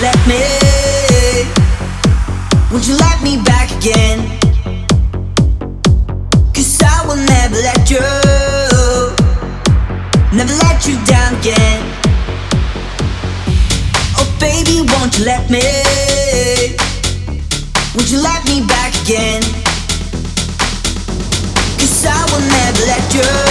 let me? Won't you let me back again? Cause I will never let you, never let you down again. Oh baby, won't you let me? Won't you let me back again? Cause I will never let you,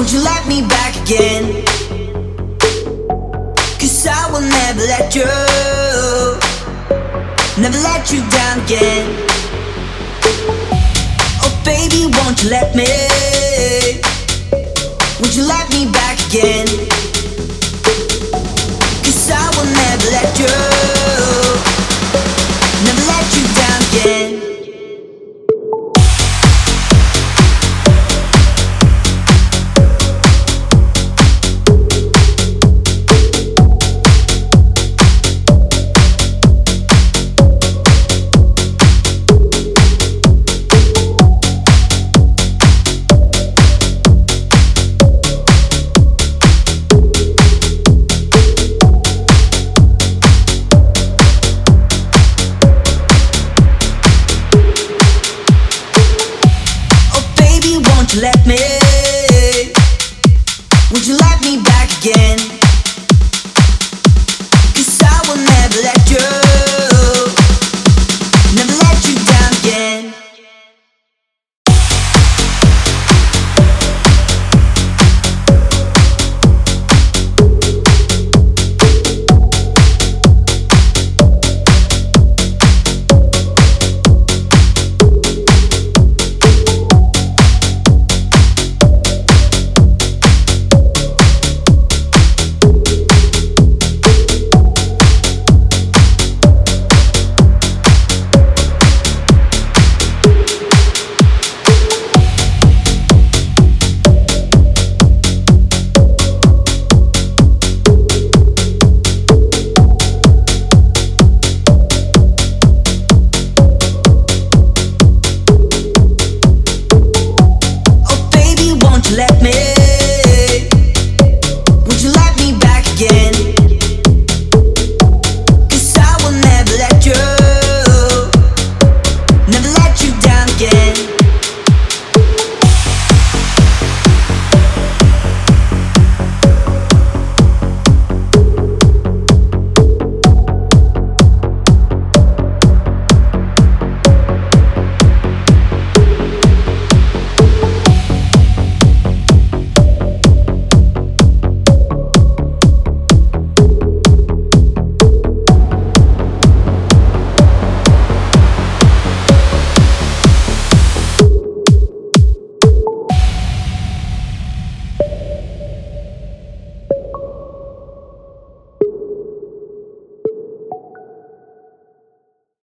Won't you let me back again? Cause I will never let you, never let you down again. Oh baby, won't you let me? Won't you let me back again? Cause I will never let you, Would you like me back again?